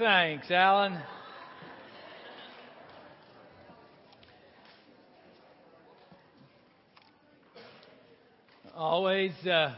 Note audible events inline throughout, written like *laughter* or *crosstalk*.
Thanks, Alan. Always uh,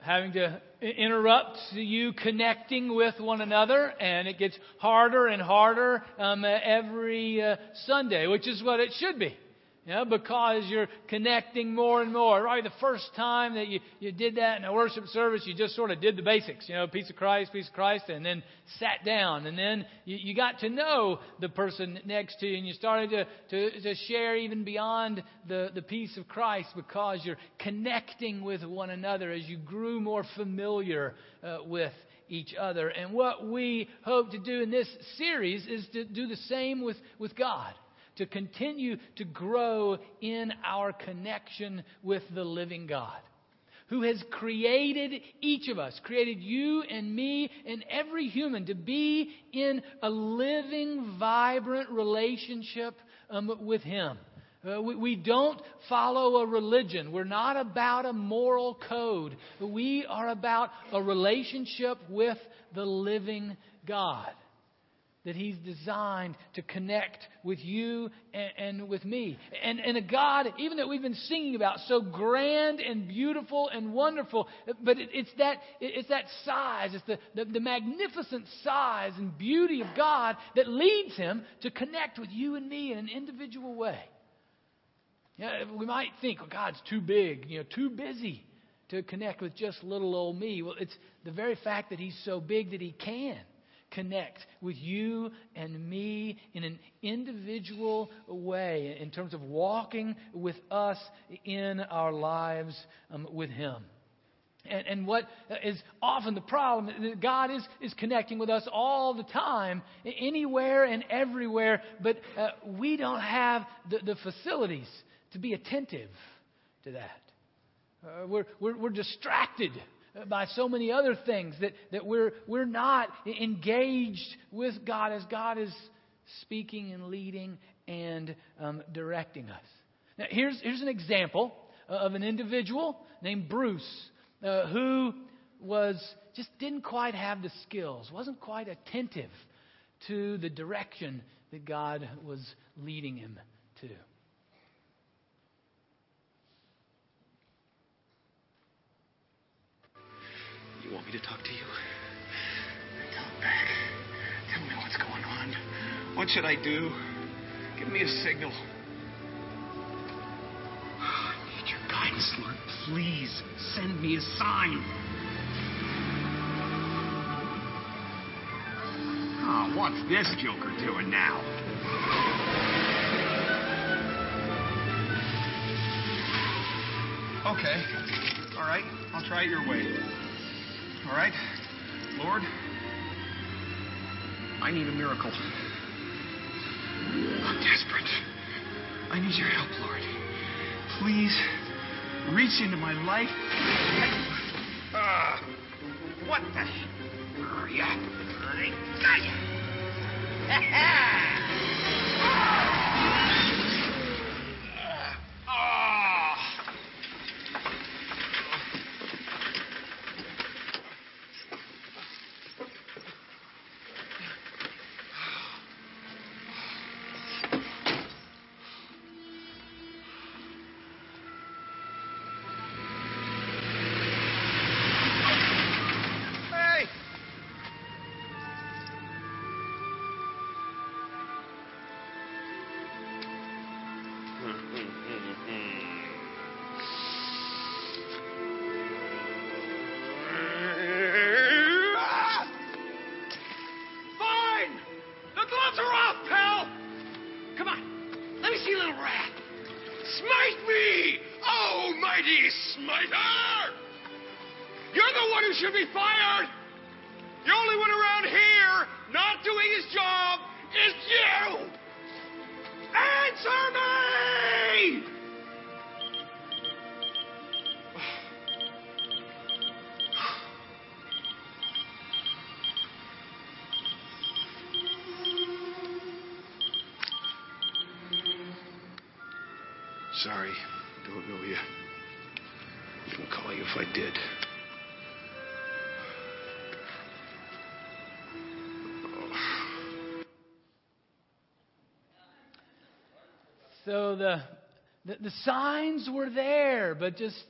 having to interrupt you connecting with one another, and it gets harder and harder um, every uh, Sunday, which is what it should be. You know, because you're connecting more and more. Right, the first time that you, you did that in a worship service, you just sort of did the basics, you know, peace of Christ, peace of Christ, and then sat down. And then you, you got to know the person next to you, and you started to, to, to share even beyond the, the peace of Christ because you're connecting with one another as you grew more familiar uh, with each other. And what we hope to do in this series is to do the same with, with God to continue to grow in our connection with the living God who has created each of us, created you and me and every human to be in a living, vibrant relationship um, with Him. Uh, we, we don't follow a religion. We're not about a moral code. We are about a relationship with the living God that He's designed to connect with you and, and, with me. And, and a God, even that we've been singing about, so grand and beautiful and wonderful, but it, it's, that, it's that size, it's the, the, the magnificent size and beauty of God that leads Him to connect with you and me in an individual way. Yeah, we might think, well, God's too big, you know, too busy to connect with just little old me. Well, it's the very fact that He's so big that He can connect with you and me in an individual way in terms of walking with us in our lives um, with Him. And, and, what is often the problem, God is, is connecting with us all the time, anywhere and everywhere, but uh, we don't have the, the, facilities to be attentive to that. Uh, we're, we're, we're distracted by so many other things that, that we're, we're not engaged with God as God is speaking and leading and um, directing us. Now, here's, here's an example of an individual named Bruce uh, who was just didn't quite have the skills, wasn't quite attentive to the direction that God was leading him to. Want me to talk to you? Come back. Tell me what's going on. What should I do? Give me a signal. I need your guidance, Lord. Please send me a sign. Oh, what's this joker doing now? Okay. All right. I'll try it your way. All right? Lord, I need a miracle. I'm desperate. I need your help, Lord. Please reach into my life. Uh, what the? Hurry up. I got you. *laughs* so the, the, the signs were there, but just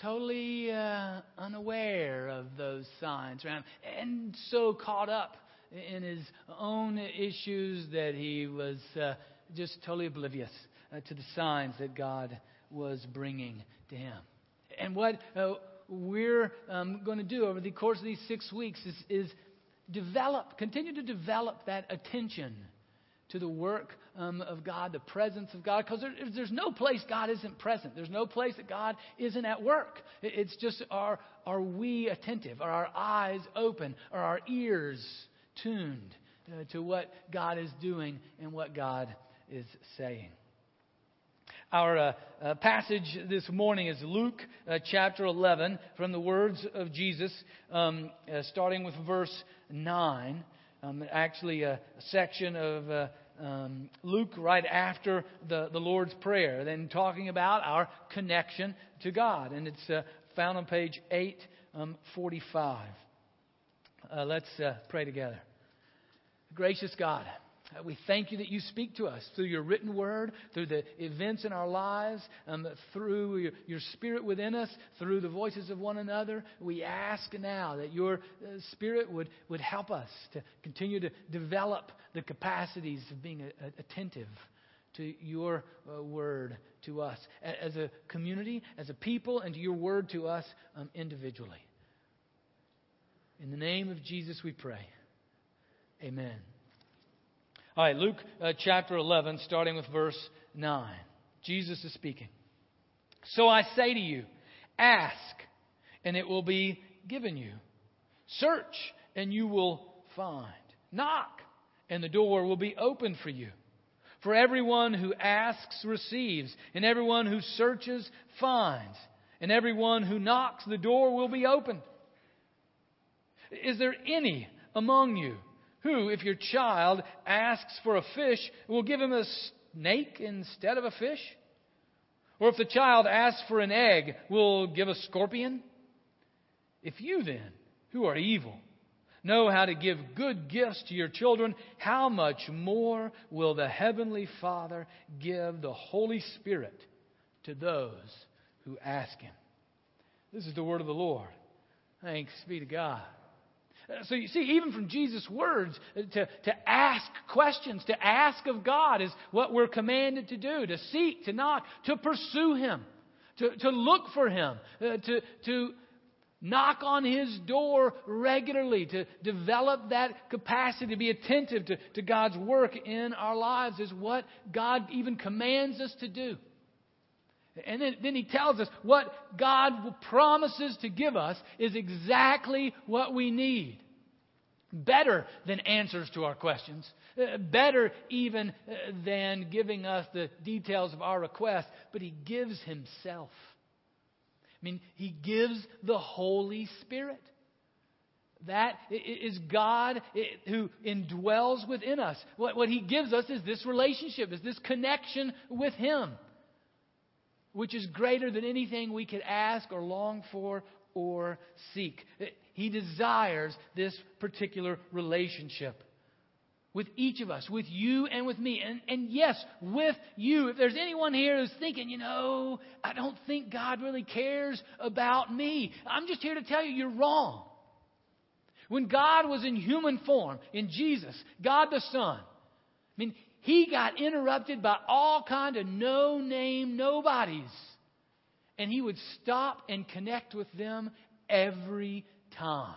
totally uh, unaware of those signs around and so caught up in his own issues that he was uh, just totally oblivious uh, to the signs that God was bringing to him. And what uh, we're um, going to do over the course of these six weeks is, is develop, continue to develop that attention to the work um, of God, the presence of God, because there, there's no place God isn't present. There's no place that God isn't at work. It's just are, are we attentive? Are our eyes open? Are our ears tuned uh, to what God is doing and what God is saying? Our uh, uh, passage this morning is Luke uh, chapter 11 from the words of Jesus, um, uh, starting with verse 9. Um, actually, a, section of uh, um, Luke right after the, the Lord's Prayer, then talking about our connection to God. And it's uh, found on page 845. Um, uh, let's uh, pray together. Gracious God, we thank you that you speak to us through your written word, through the events in our lives, um, through your, your, spirit within us, through the voices of one another. We ask now that your uh, spirit would, would help us to continue to develop the capacities of being a, a, attentive to your uh, word to us as a community, as a people, and to your word to us um, individually. In the name of Jesus we pray. Amen. All right, Luke uh, chapter 11, starting with verse 9. Jesus is speaking. So I say to you, ask, and it will be given you. Search, and you will find. Knock, and the door will be opened for you. For everyone who asks receives, and everyone who searches finds, and everyone who knocks, the door will be opened. Is there any among you? Who, if your child asks for a fish, will give him a snake instead of a fish? Or if the child asks for an egg, will give a scorpion? If you then, who are evil, know how to give good gifts to your children, how much more will the Heavenly Father give the Holy Spirit to those who ask Him? This is the word of the Lord. Thanks be to God. Uh, so you see, even from Jesus' words, uh, to, to ask questions, to ask of God is what we're commanded to do, to seek, to knock, to pursue Him, to, to look for Him, uh, to, to knock on His door regularly, to develop that capacity to be attentive to, to God's work in our lives is what God even commands us to do. And then, then, he tells us what God promises to give us is exactly what we need. Better than answers to our questions. Uh, better even uh, than giving us the details of our request. But he gives himself. I mean, he gives the Holy Spirit. That is God who indwells within us. What, he gives us is this relationship, is this connection with Him which is greater than anything we could ask or long for or seek. He desires this particular relationship with each of us, with you and with me. And, and yes, with you. If there's anyone here who's thinking, you know, I don't think God really cares about me, I'm just here to tell you you're wrong. When God was in human form, in Jesus, God the Son, I mean, he got interrupted by all kind of no name nobodies. And he would stop and connect with them every time.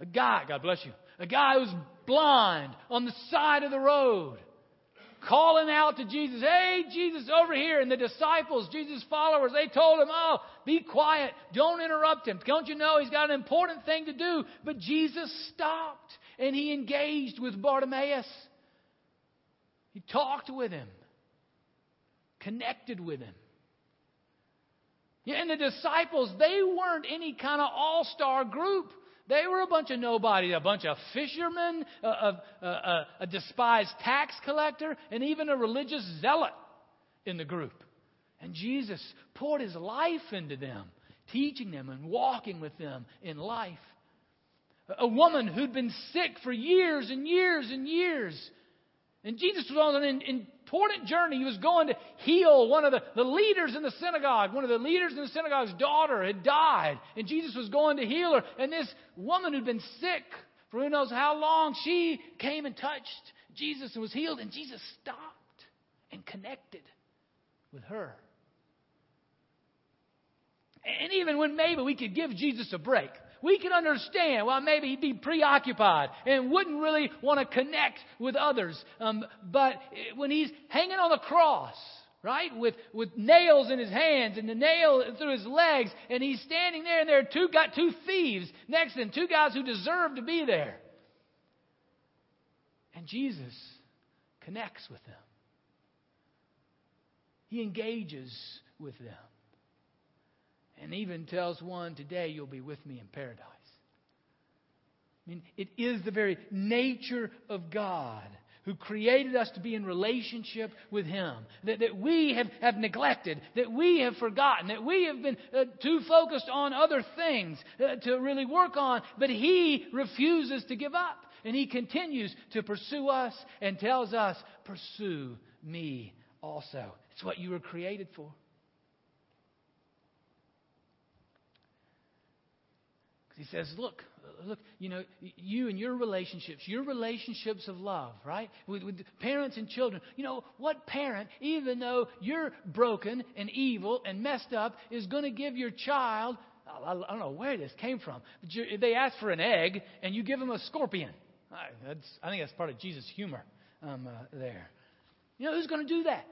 A guy, God bless you, a guy who's blind on the side of the road, calling out to Jesus, Hey, Jesus, over here. And the disciples, Jesus' followers, they told him, Oh, be quiet. Don't interrupt him. Don't you know he's got an important thing to do? But Jesus stopped and he engaged with Bartimaeus. He talked with him, connected with him. Yeah, and the disciples, they weren't any kind of all star group. They were a bunch of nobody, a bunch of fishermen, a, a, a, a, despised tax collector, and even a religious zealot in the group. And Jesus poured his life into them, teaching them and walking with them in life. A woman who'd been sick for years and years and years And Jesus was on an important journey. He was going to heal one of the, the leaders in the synagogue. One of the leaders in the synagogue's daughter had died. And Jesus was going to heal her. And this woman who'd been sick for who knows how long, she came and touched Jesus and was healed. And Jesus stopped and connected with her. And even when maybe we could give Jesus a break, we can understand, well, maybe he'd be preoccupied and wouldn't really want to connect with others. Um, but when he's hanging on the cross, right, with, with nails in his hands and the nail through his legs, and he's standing there, and there are two, got two thieves next to him, two guys who deserve to be there. And Jesus connects with them. He engages with them and even tells one, Today you'll be with me in paradise. I mean, it is the very nature of God who created us to be in relationship with Him, that, that we have, have neglected, that we have forgotten, that we have been uh, too focused on other things uh, to really work on, but He refuses to give up. And He continues to pursue us and tells us, Pursue me also. It's what you were created for. He says, Look, look, you know, you and your relationships, your relationships of love, right? With, with, parents and children. You know, what parent, even though you're broken and evil and messed up, is going to give your child, I, I don't know where this came from, but they ask for an egg and you give them a scorpion. I, I think that's part of Jesus' humor um, uh, there. You know, who's going to do that?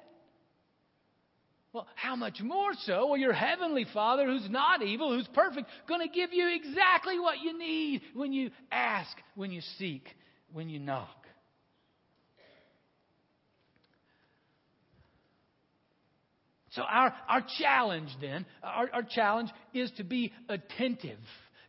Well, how much more so will your heavenly Father, who's not evil, who's perfect, going to give you exactly what you need when you ask, when you seek, when you knock? So our, our challenge then, our, our challenge is to be attentive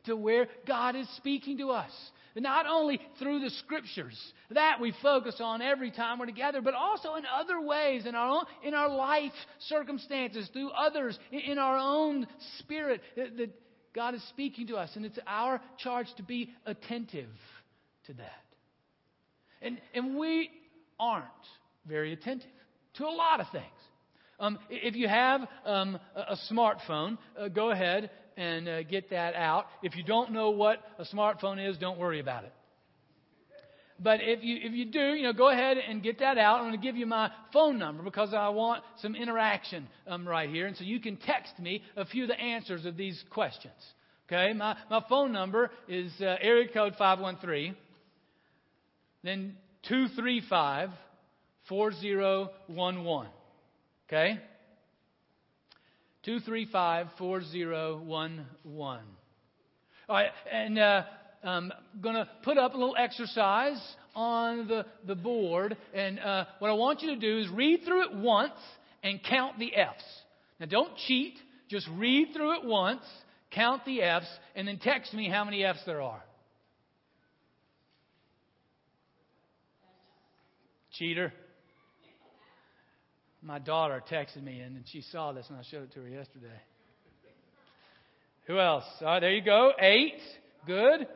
to where God is speaking to us. Not only through the scriptures that we focus on every time we're together, but also in other ways in our own, in our life circumstances, through others, in our own spirit that God is speaking to us, and it's our charge to be attentive to that. And and we aren't very attentive to a lot of things. Um, if you have um, a, smartphone, uh, go ahead and uh, get that out. If you don't know what a smartphone is, don't worry about it. But if you, if you do, you know, go ahead and get that out. I'm going to give you my phone number because I want some interaction um, right here. And so you can text me a few of the answers of these questions. Okay? My, my phone number is uh, area code 513, then 235 4011. Okay? 235 4011. All right, and uh, I'm going to put up a little exercise on the, the board. And uh, what I want you to do is read through it once and count the F's. Now, don't cheat. Just read through it once, count the F's, and then text me how many F's there are. Cheater my daughter texted me and she saw this and I showed it to her yesterday. Who else? All right, there you go. Eight. Good.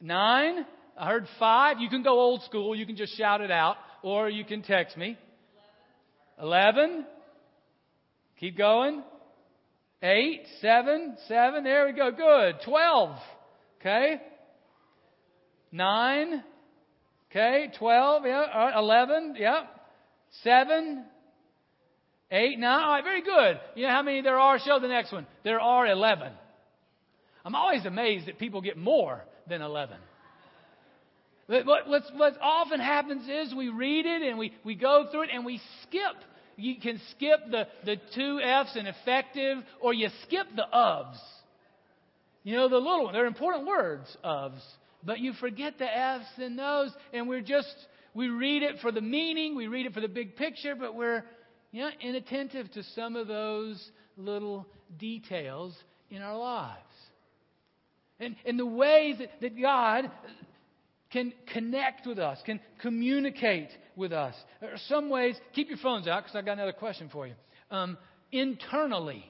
Nine. I heard five. You can go old school. You can just shout it out or you can text me. Eleven. Keep going. Eight, seven, seven. There we go. Good. Twelve. Okay. Nine. Okay. Twelve. Yeah. Eleven. Yep seven, eight, nine. All right, very good. You know how many there are? Show the next one. There are 11. I'm always amazed that people get more than 11. But what's, what often happens is we read it and we, we go through it and we skip. You can skip the, the two F's in effective or you skip the ofs. You know, the little one. They're important words, ofs. But you forget the F's and those and we're just we read it for the meaning, we read it for the big picture, but we're you know, inattentive to some of those little details in our lives. And, and the ways that, that God can connect with us, can communicate with us. There are some ways, keep your phones out because I've got another question for you. Um, internally,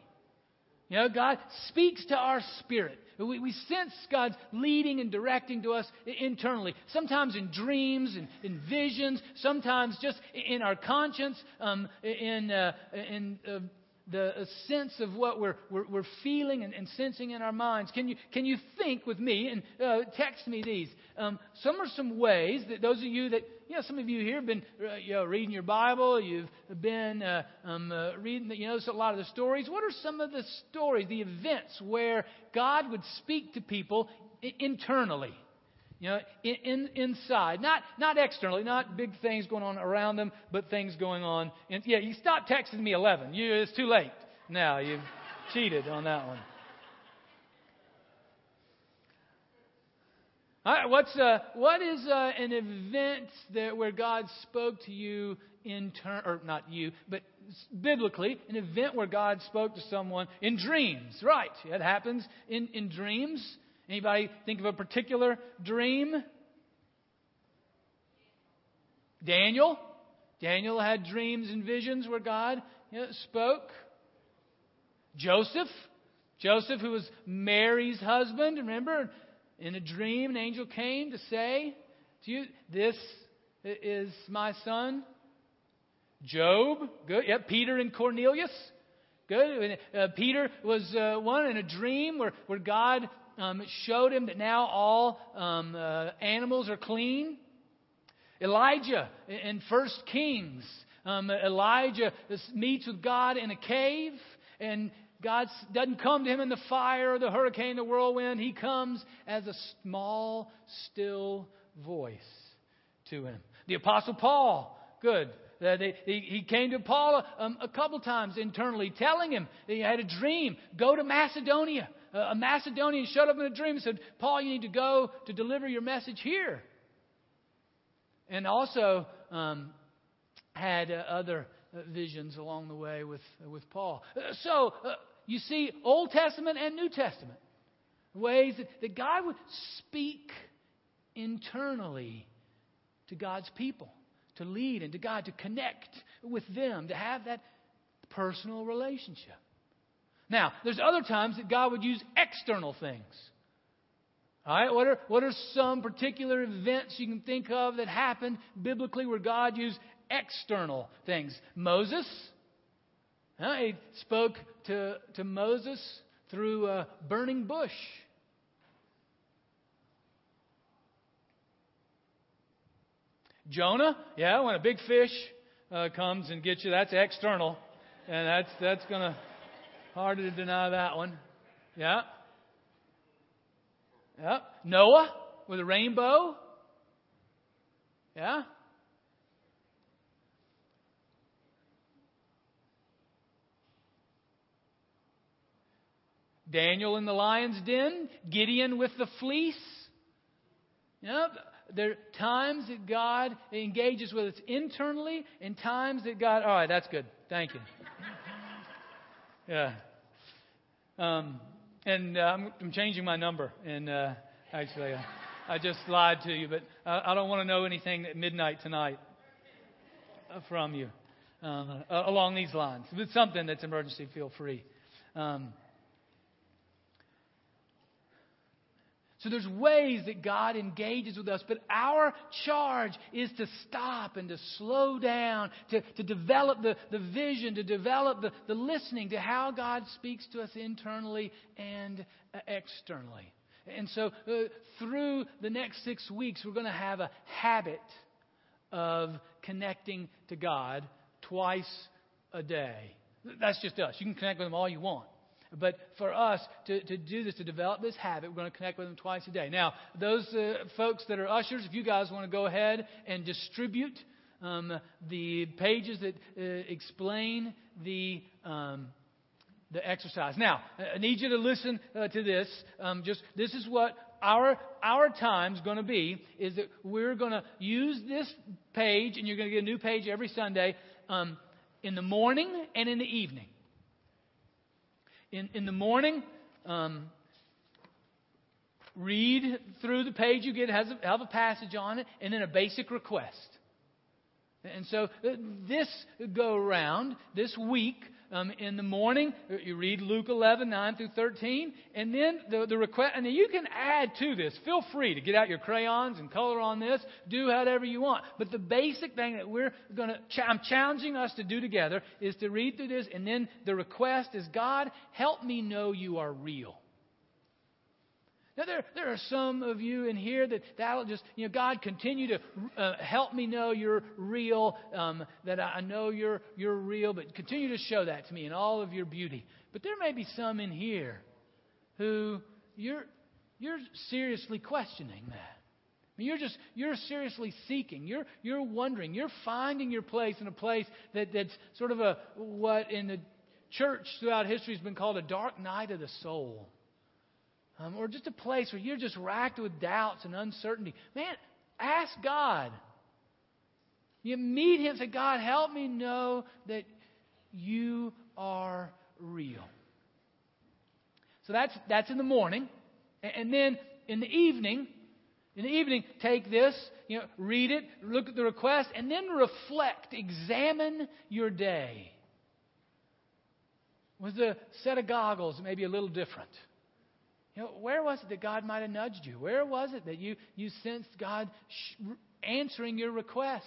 You know, God speaks to our spirit. We, we sense God's leading and directing to us internally, sometimes in dreams and in visions, sometimes just in our conscience, um, in, uh, in uh, the sense of what we're, we're, we're feeling and, and, sensing in our minds. Can you, can you think with me and uh, text me these? Um, some are some ways that those of you that, you know, some of you here have been uh, you know, reading your Bible, you've been uh, um, uh, reading, you know, a lot of the stories. What are some of the stories, the events where God would speak to people internally? You know, in, in, inside, not not externally, not big things going on around them, but things going on. And yeah, you stop texting me 11. You, it's too late. Now you've cheated on that one. All right, what's uh, what is uh, an event that where God spoke to you in turn, or not you, but biblically, an event where God spoke to someone in dreams? Right, it happens in in dreams. Anybody think of a particular dream? Daniel. Daniel had dreams and visions where God you know, spoke. Joseph. Joseph, who was Mary's husband, remember? In a dream, an angel came to say to you, This is my son. Job. Good. Yep. Peter and Cornelius. Good. Uh, Peter was uh, one in a dream where, where God um, showed him that now all um, uh, animals are clean. Elijah in First Kings, um, Elijah meets with God in a cave, and God doesn't come to him in the fire, the hurricane, the whirlwind. He comes as a small, still voice to him. The Apostle Paul, good. Uh, they, he came to Paul um, a couple times internally, telling him that he had a dream. Go to Macedonia a Macedonian showed up in a dream and said, Paul, you need to go to deliver your message here. And also um, had uh, other uh, visions along the way with, uh, with Paul. Uh, so uh, you see Old Testament and New Testament ways that, that God would speak internally to God's people, to lead and to God, to connect with them, to have that personal relationship. Now, there's other times that God would use external things. All right, what are, what are some particular events you can think of that happened biblically where God used external things? Moses, he spoke to, to Moses through a burning bush. Jonah, yeah, when a big fish uh, comes and gets you, that's external, and that's that's gonna Hard to deny that one. Yeah. Yeah. Noah with a rainbow. Yeah. Daniel in the lion's den, Gideon with the fleece. Yep. There are times that God engages with us internally and times that God, all right, that's good. Thank you. Yeah. Um, and uh, I'm, I'm, changing my number. And uh, actually, uh, I just lied to you, but I, I don't want to know anything at midnight tonight uh, from you um, uh, along these lines. If it's something that's emergency, feel free. Um, So there's ways that God engages with us, but our charge is to stop and to slow down, to, to develop the, the vision, to develop the, the listening to how God speaks to us internally and uh, externally. And so uh, through the next six weeks, we're going to have a habit of connecting to God twice a day. That's just us. You can connect with Him all you want. But for us to, to do this, to develop this habit, we're going to connect with them twice a day. Now, those uh, folks that are ushers, if you guys want to go ahead and distribute um, the pages that uh, explain the. Um, the exercise. Now, I need you to listen uh, to this. Um, just this is what our our time's going to be. Is that we're going to use this page, and you're going to get a new page every Sunday um, in the morning and in the evening in, in the morning, um, read through the page you get, has a, have a passage on it, and then a basic request. And so uh, this go around, this week, um, in the morning, you read Luke 11, 9 through 13, and then the, the request, and you can add to this. Feel free to get out your crayons and color on this. Do whatever you want. But the basic thing that we're going to, I'm challenging us to do together is to read through this, and then the request is, God, help me know you are real. Now, there, there are some of you in here that that'll just, you know, God, continue to uh, help me know you're real, um, that I know you're, you're real, but continue to show that to me in all of your beauty. But there may be some in here who you're, you're seriously questioning that. I mean, you're just you're seriously seeking. You're you're wondering. You're finding your place in a place that, that's sort of a what in the church throughout history has been called a dark night of the soul um, or just a place where you're just racked with doubts and uncertainty, man, ask God. You meet Him, say, God, help me know that you are real. So that's, that's in the morning. And then in the evening, in the evening, take this, you know, read it, look at the request, and then reflect, examine your day. Was the set of goggles maybe a little different? You know, where was it that God might have nudged you? Where was it that you, you sensed God sh- answering your request?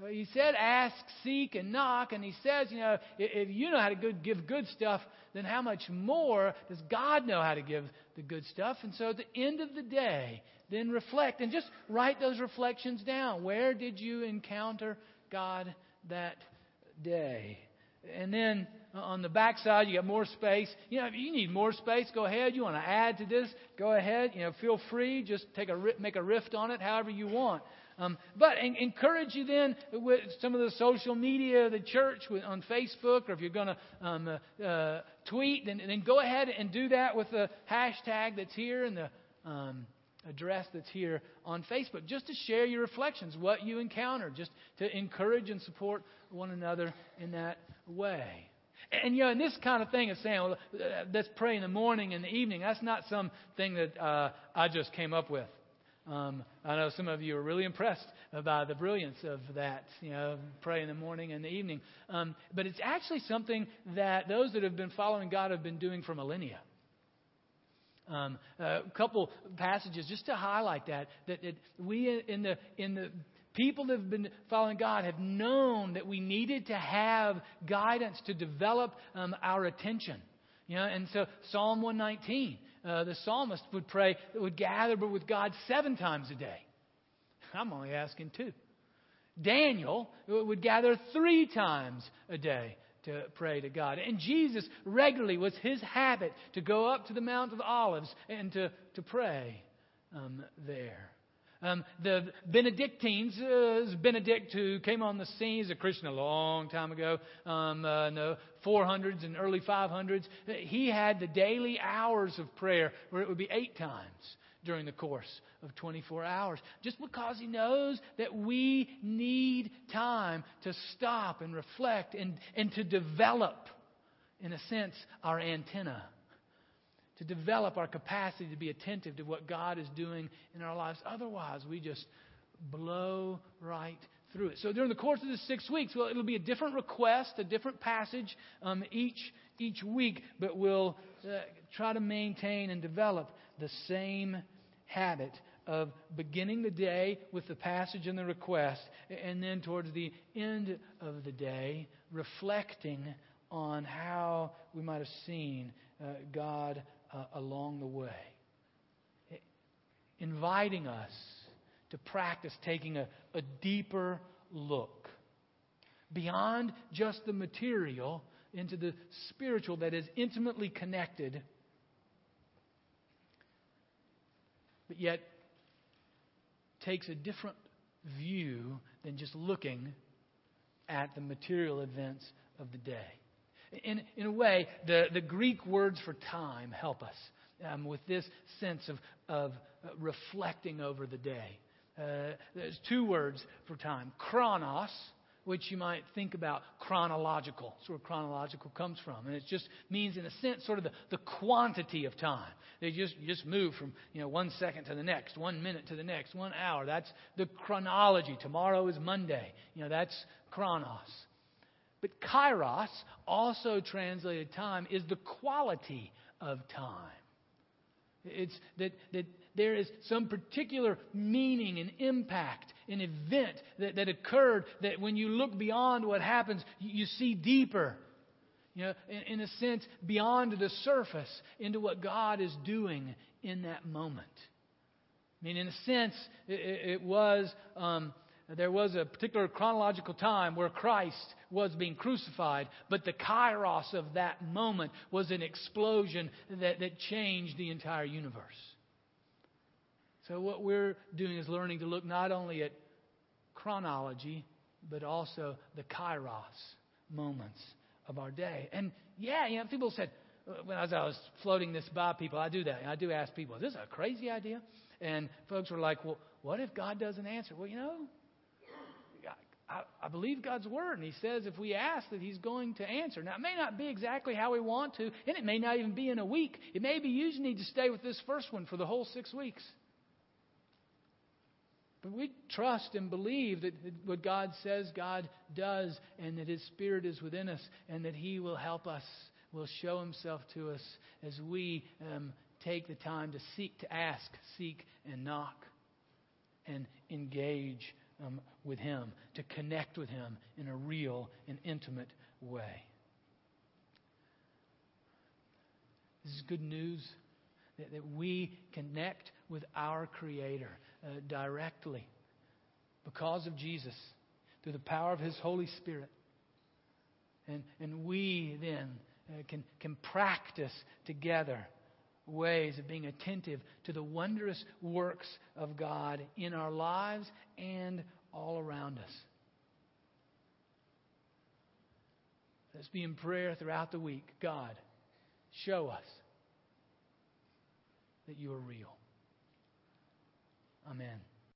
Well, he said, ask, seek, and knock. And he says, you know, if, if you know how to good, give good stuff, then how much more does God know how to give the good stuff? And so at the end of the day, then reflect and just write those reflections down. Where did you encounter God that day? And then on the backside, you got more space. You know, if you need more space, go ahead. You want to add to this, go ahead. You know, feel free. Just take a make a rift on it, however you want. Um, but encourage you then with some of the social media, the church with, on Facebook, or if you're going to um, uh, uh, tweet, then, then go ahead and do that with the hashtag that's here and the um, address that's here on Facebook, just to share your reflections, what you encounter, just to encourage and support one another in that way. And, you know, and this kind of thing is saying, well, let's pray in the morning and the evening. That's not something that uh, I just came up with. Um, I know some of you are really impressed by the brilliance of that, you know, pray in the morning and the evening. Um, but it's actually something that those that have been following God have been doing for millennia. Um, a couple passages just to highlight that, that, that we in the, in the People that have been following God have known that we needed to have guidance to develop um, our attention. You know, and so Psalm 119, uh, the psalmist would pray, would gather with God seven times a day. I'm only asking two. Daniel would gather three times a day to pray to God. And Jesus regularly was his habit to go up to the Mount of Olives and to, to pray um, there. Um, the Benedictines, uh, Benedict, who came on the scene as a Christian a long time ago, um, uh, in the 400s and early 500s, he had the daily hours of prayer where it would be eight times during the course of 24 hours. Just because he knows that we need time to stop and reflect and, and to develop, in a sense, our antenna to develop our capacity to be attentive to what God is doing in our lives. Otherwise, we just blow right through it. So during the course of the six weeks, well, it'll be a different request, a different passage um, each each week, but we'll uh, try to maintain and develop the same habit of beginning the day with the passage and the request, and then towards the end of the day, reflecting on how we might have seen uh, God uh, along the way, inviting us to practice taking a, a deeper look beyond just the material into the spiritual that is intimately connected, but yet takes a different view than just looking at the material events of the day. In, in a way, the, the Greek words for time help us um, with this sense of, of reflecting over the day. Uh, there's two words for time chronos, which you might think about chronological. That's where chronological comes from. And it just means, in a sense, sort of the, the quantity of time. They just, you just move from you know, one second to the next, one minute to the next, one hour. That's the chronology. Tomorrow is Monday. You know, that's chronos. But kairos, also translated time, is the quality of time. It's that, that there is some particular meaning and impact, an event that, that occurred that when you look beyond what happens, you, you see deeper. You know, in, in a sense, beyond the surface into what God is doing in that moment. I mean, in a sense, it, it was um, there was a particular chronological time where Christ was being crucified, but the kairos of that moment was an explosion that, that changed the entire universe. So, what we're doing is learning to look not only at chronology, but also the kairos moments of our day. And yeah, you know, people said, uh, when I was floating this by people, I do that. I do ask people, is this a crazy idea? And folks were like, well, what if God doesn't answer? Well, you know, I, I believe God's word, and He says if we ask that He's going to answer. Now, it may not be exactly how we want to, and it may not even be in a week. It may be you need to stay with this first one for the whole six weeks. But we trust and believe that what God says God does, and that His Spirit is within us, and that He will help us, will show Himself to us as we um, take the time to seek, to ask, seek, and knock, and engage um, with Him, to connect with Him in a real and intimate way. This is good news that, that we connect with our Creator uh, directly because of Jesus through the power of His Holy Spirit. And, and we then uh, can, can practice together ways of being attentive to the wondrous works of God in our lives and all around us. Let's be in prayer throughout the week. God, show us that you are real. Amen.